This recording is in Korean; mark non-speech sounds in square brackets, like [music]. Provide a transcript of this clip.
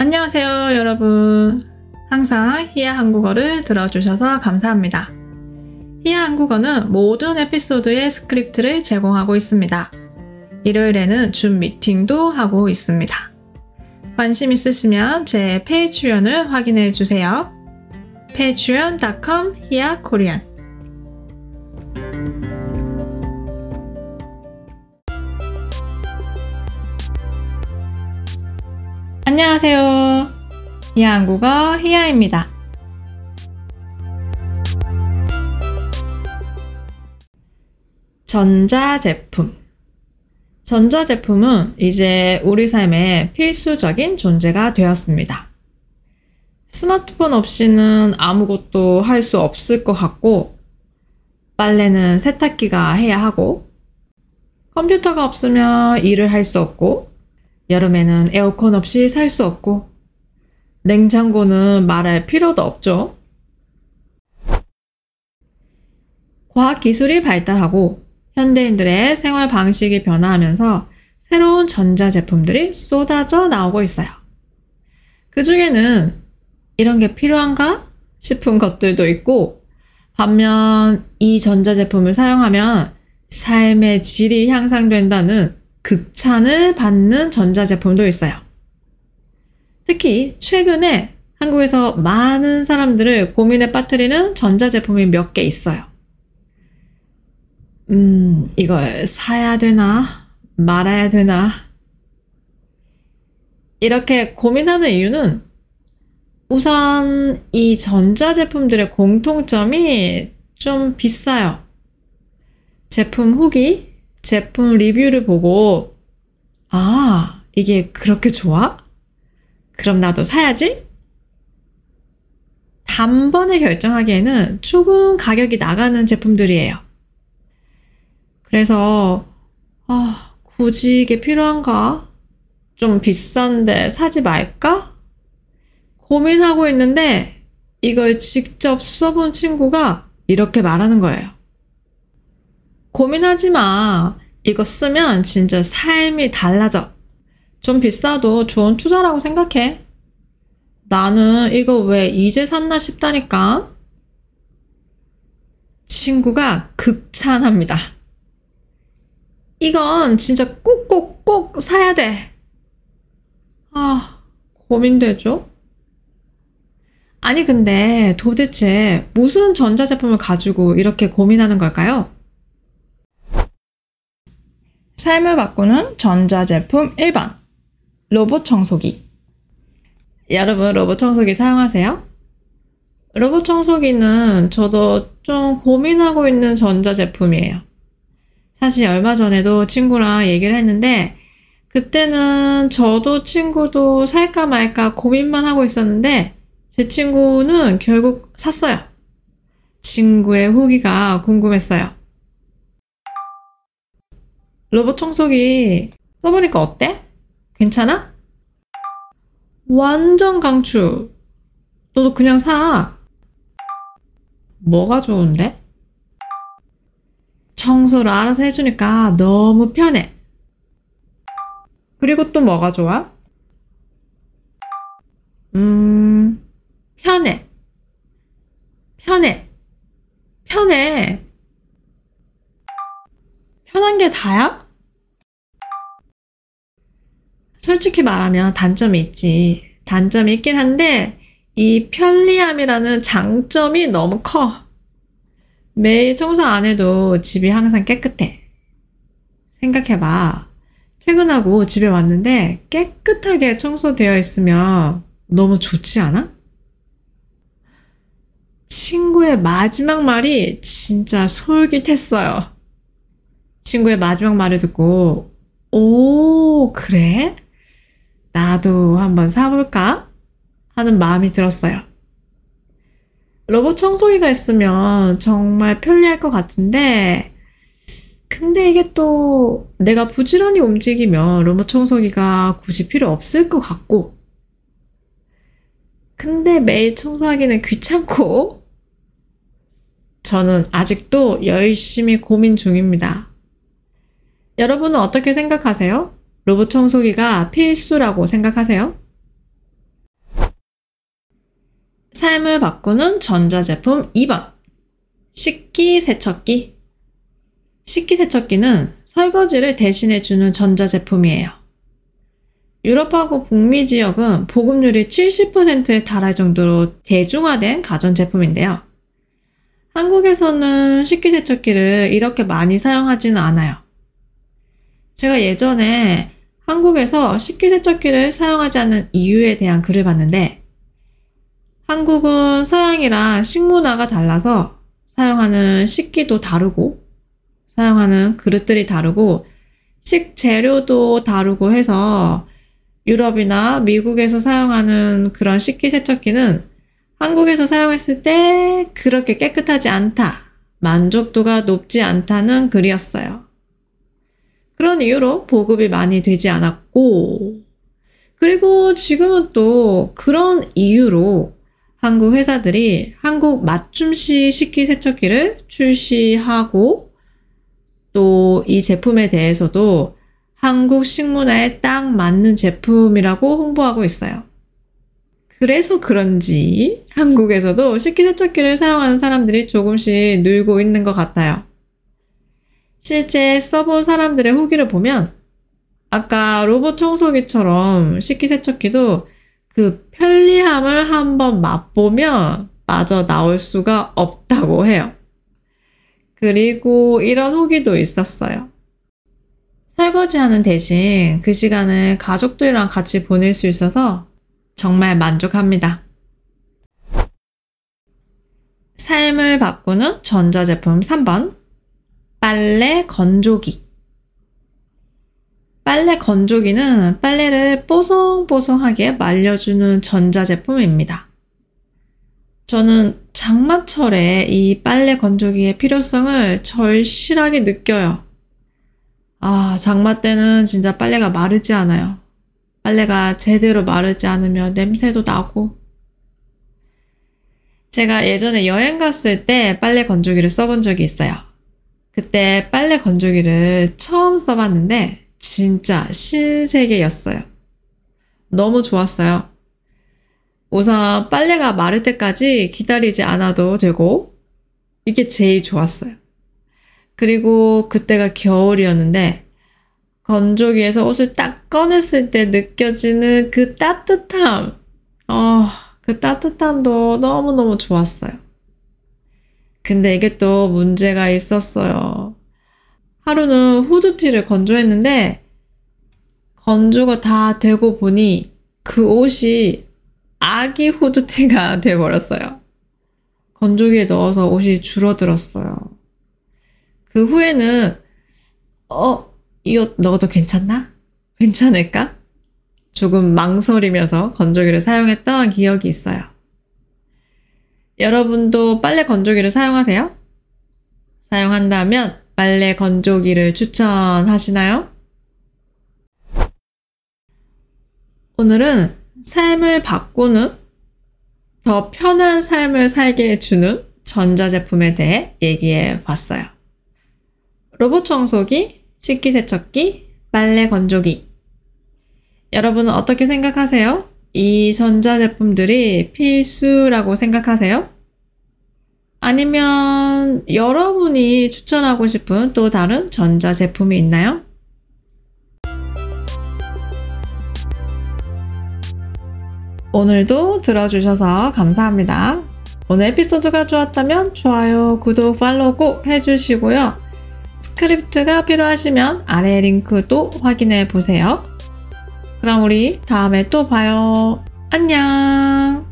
안녕하세요, 여러분. 항상 히야 한국어를 들어주셔서 감사합니다. 히야 한국어는 모든 에피소드의 스크립트를 제공하고 있습니다. 일요일에는 줌 미팅도 하고 있습니다. 관심 있으시면 제 Patreon을 확인해 주세요. patreon.com 히야 Korean 안녕하세요. 히야 한국어 히야입니다. 전자제품. 전자제품은 이제 우리 삶의 필수적인 존재가 되었습니다. 스마트폰 없이는 아무것도 할 수 없을 것 같고, 빨래는 세탁기가 해야 하고, 컴퓨터가 없으면 일을 할 수 없고, 여름에는 에어컨 없이 살 수 없고, 냉장고는 말할 필요도 없죠. 과학 기술이 발달하고 현대인들의 생활 방식이 변화하면서 새로운 전자제품들이 쏟아져 나오고 있어요. 그 중에는 이런 게 필요한가 싶은 것들도 있고, 반면 이 전자제품을 사용하면 삶의 질이 향상된다는 극찬을 받는 전자제품도 있어요. 특히 최근에 한국에서 많은 사람들을 고민에 빠뜨리는 전자제품이 몇 개 있어요. 음, 이걸 사야 되나? 말아야 되나? 이렇게 고민하는 이유는 우선 이 전자제품들의 공통점이 좀 비싸요. 제품 후기, 제품 리뷰를 보고, 아, 이게 그렇게 좋아? 그럼 나도 사야지? 단번에 결정하기에는 조금 가격이 나가는 제품들이에요. 그래서, 아, 굳이 이게 필요한가? 좀 비싼데 사지 말까? 고민하고 있는데 이걸 직접 써본 친구가 이렇게 말하는 거예요. 고민하지 마. 이거 쓰면 진짜 삶이 달라져. 좀 비싸도 좋은 투자라고 생각해. 나는 이거 왜 이제 샀나 싶다니까. 친구가 극찬합니다. 이건 진짜 꼭꼭꼭 사야 돼. 아, 고민되죠? 아니, 근데 도대체 무슨 전자제품을 가지고 이렇게 고민하는 걸까요? 삶을 바꾸는 전자제품 1번. 로봇 청소기. 여러분, 로봇 청소기 사용하세요? 로봇 청소기는 저도 좀 고민하고 있는 전자제품이에요. 사실 얼마 전에도 친구랑 얘기를 했는데, 그때는 저도 친구도 살까 말까 고민만 하고 있었는데, 제 친구는 결국 샀어요. 친구의 후기가 궁금했어요. 로봇 청소기 써보니까 어때? 괜찮아? 완전 강추. 너도 그냥 사. 뭐가 좋은데? 청소를 알아서 해주니까 너무 편해. 그리고 또 뭐가 좋아? 음, 편해. 편해. 편해. 편한 게 다야? 솔직히 말하면 단점이 있지. 단점이 있긴 한데, 이 편리함이라는 장점이 너무 커. 매일 청소 안 해도 집이 항상 깨끗해. 생각해봐. 퇴근하고 집에 왔는데 깨끗하게 청소되어 있으면 너무 좋지 않아? 친구의 마지막 말이 진짜 솔깃했어요. 친구의 마지막 말을 듣고, 오, 그래? 나도 한번 사볼까? 하는 마음이 들었어요. 로봇 청소기가 있으면 정말 편리할 것 같은데, 근데 이게 또 내가 부지런히 움직이면 로봇 청소기가 굳이 필요 없을 것 같고, 근데 매일 청소하기는 귀찮고, 저는 아직도 열심히 고민 중입니다. 여러분은 어떻게 생각하세요? 로봇 청소기가 필수라고 생각하세요? 삶을 바꾸는 전자제품 2번. 식기세척기. 식기세척기는 설거지를 대신해주는 전자제품이에요. 유럽하고 북미 지역은 보급률이 70%에 달할 정도로 대중화된 가전제품인데요. 한국에서는 식기세척기를 이렇게 많이 사용하지는 않아요. 제가 예전에 한국에서 식기세척기를 사용하지 않는 이유에 대한 글을 봤는데, 한국은 서양이랑 식문화가 달라서 사용하는 식기도 다르고, 사용하는 그릇들이 다르고, 식재료도 다르고 해서 유럽이나 미국에서 사용하는 그런 식기세척기는 한국에서 사용했을 때 그렇게 깨끗하지 않다, 만족도가 높지 않다는 글이었어요. 그런 이유로 보급이 많이 되지 않았고, 그리고 지금은 또 그런 이유로 한국 회사들이 한국 맞춤식 식기 세척기를 출시하고 또 이 제품에 대해서도 한국 식문화에 딱 맞는 제품이라고 홍보하고 있어요. 그래서 그런지 한국에서도 식기세척기를 사용하는 사람들이 조금씩 늘고 있는 것 같아요. 실제 써본 사람들의 후기를 보면 아까 로봇 청소기처럼 식기세척기도 그 편리함을 한번 맛보면 마저 나올 수가 없다고 해요. 그리고 이런 후기도 있었어요. 설거지하는 대신 그 시간을 가족들이랑 같이 보낼 수 있어서 정말 만족합니다. 삶을 바꾸는 전자제품 3번. 빨래 건조기. 빨래 건조기는 빨래를 뽀송뽀송하게 말려주는 전자제품입니다. 저는 장마철에 이 빨래 건조기의 필요성을 절실하게 느껴요. 아, 장마 때는 진짜 빨래가 마르지 않아요. 빨래가 제대로 마르지 않으면 냄새도 나고. 제가 예전에 여행 갔을 때 빨래 건조기를 써본 적이 있어요. 그때 빨래 건조기를 처음 써봤는데 진짜 신세계였어요. 너무 좋았어요. 우선 빨래가 마를 때까지 기다리지 않아도 되고 이게 제일 좋았어요. 그리고 그때가 겨울이었는데 건조기에서 옷을 딱 꺼냈을 때 느껴지는 그 따뜻함. 어, 그 따뜻함도 너무너무 좋았어요. 근데 이게 또 문제가 있었어요. 하루는 후드티를 건조했는데 건조가 다 되고 보니 그 옷이 아기 후드티가 [laughs] 돼버렸어요. 건조기에 넣어서 옷이 줄어들었어요. 그 후에는 어, 이 옷 넣어도 괜찮나? 괜찮을까? 조금 망설이면서 건조기를 사용했던 기억이 있어요. 여러분도 빨래 건조기를 사용하세요? 사용한다면 빨래 건조기를 추천하시나요? 오늘은 삶을 바꾸는 더 편한 삶을 살게 해주는 전자제품에 대해 얘기해 봤어요. 로봇 청소기, 식기세척기, 빨래 건조기. 여러분은 어떻게 생각하세요? 이 전자제품들이 필수라고 생각하세요? 아니면 여러분이 추천하고 싶은 또 다른 전자제품이 있나요? 오늘도 들어주셔서 감사합니다. 오늘 에피소드가 좋았다면 좋아요, 구독, 팔로우 꼭 해주시고요. 스크립트가 필요하시면 아래 링크도 확인해 보세요. 그럼 우리 다음에 또 봐요. 안녕!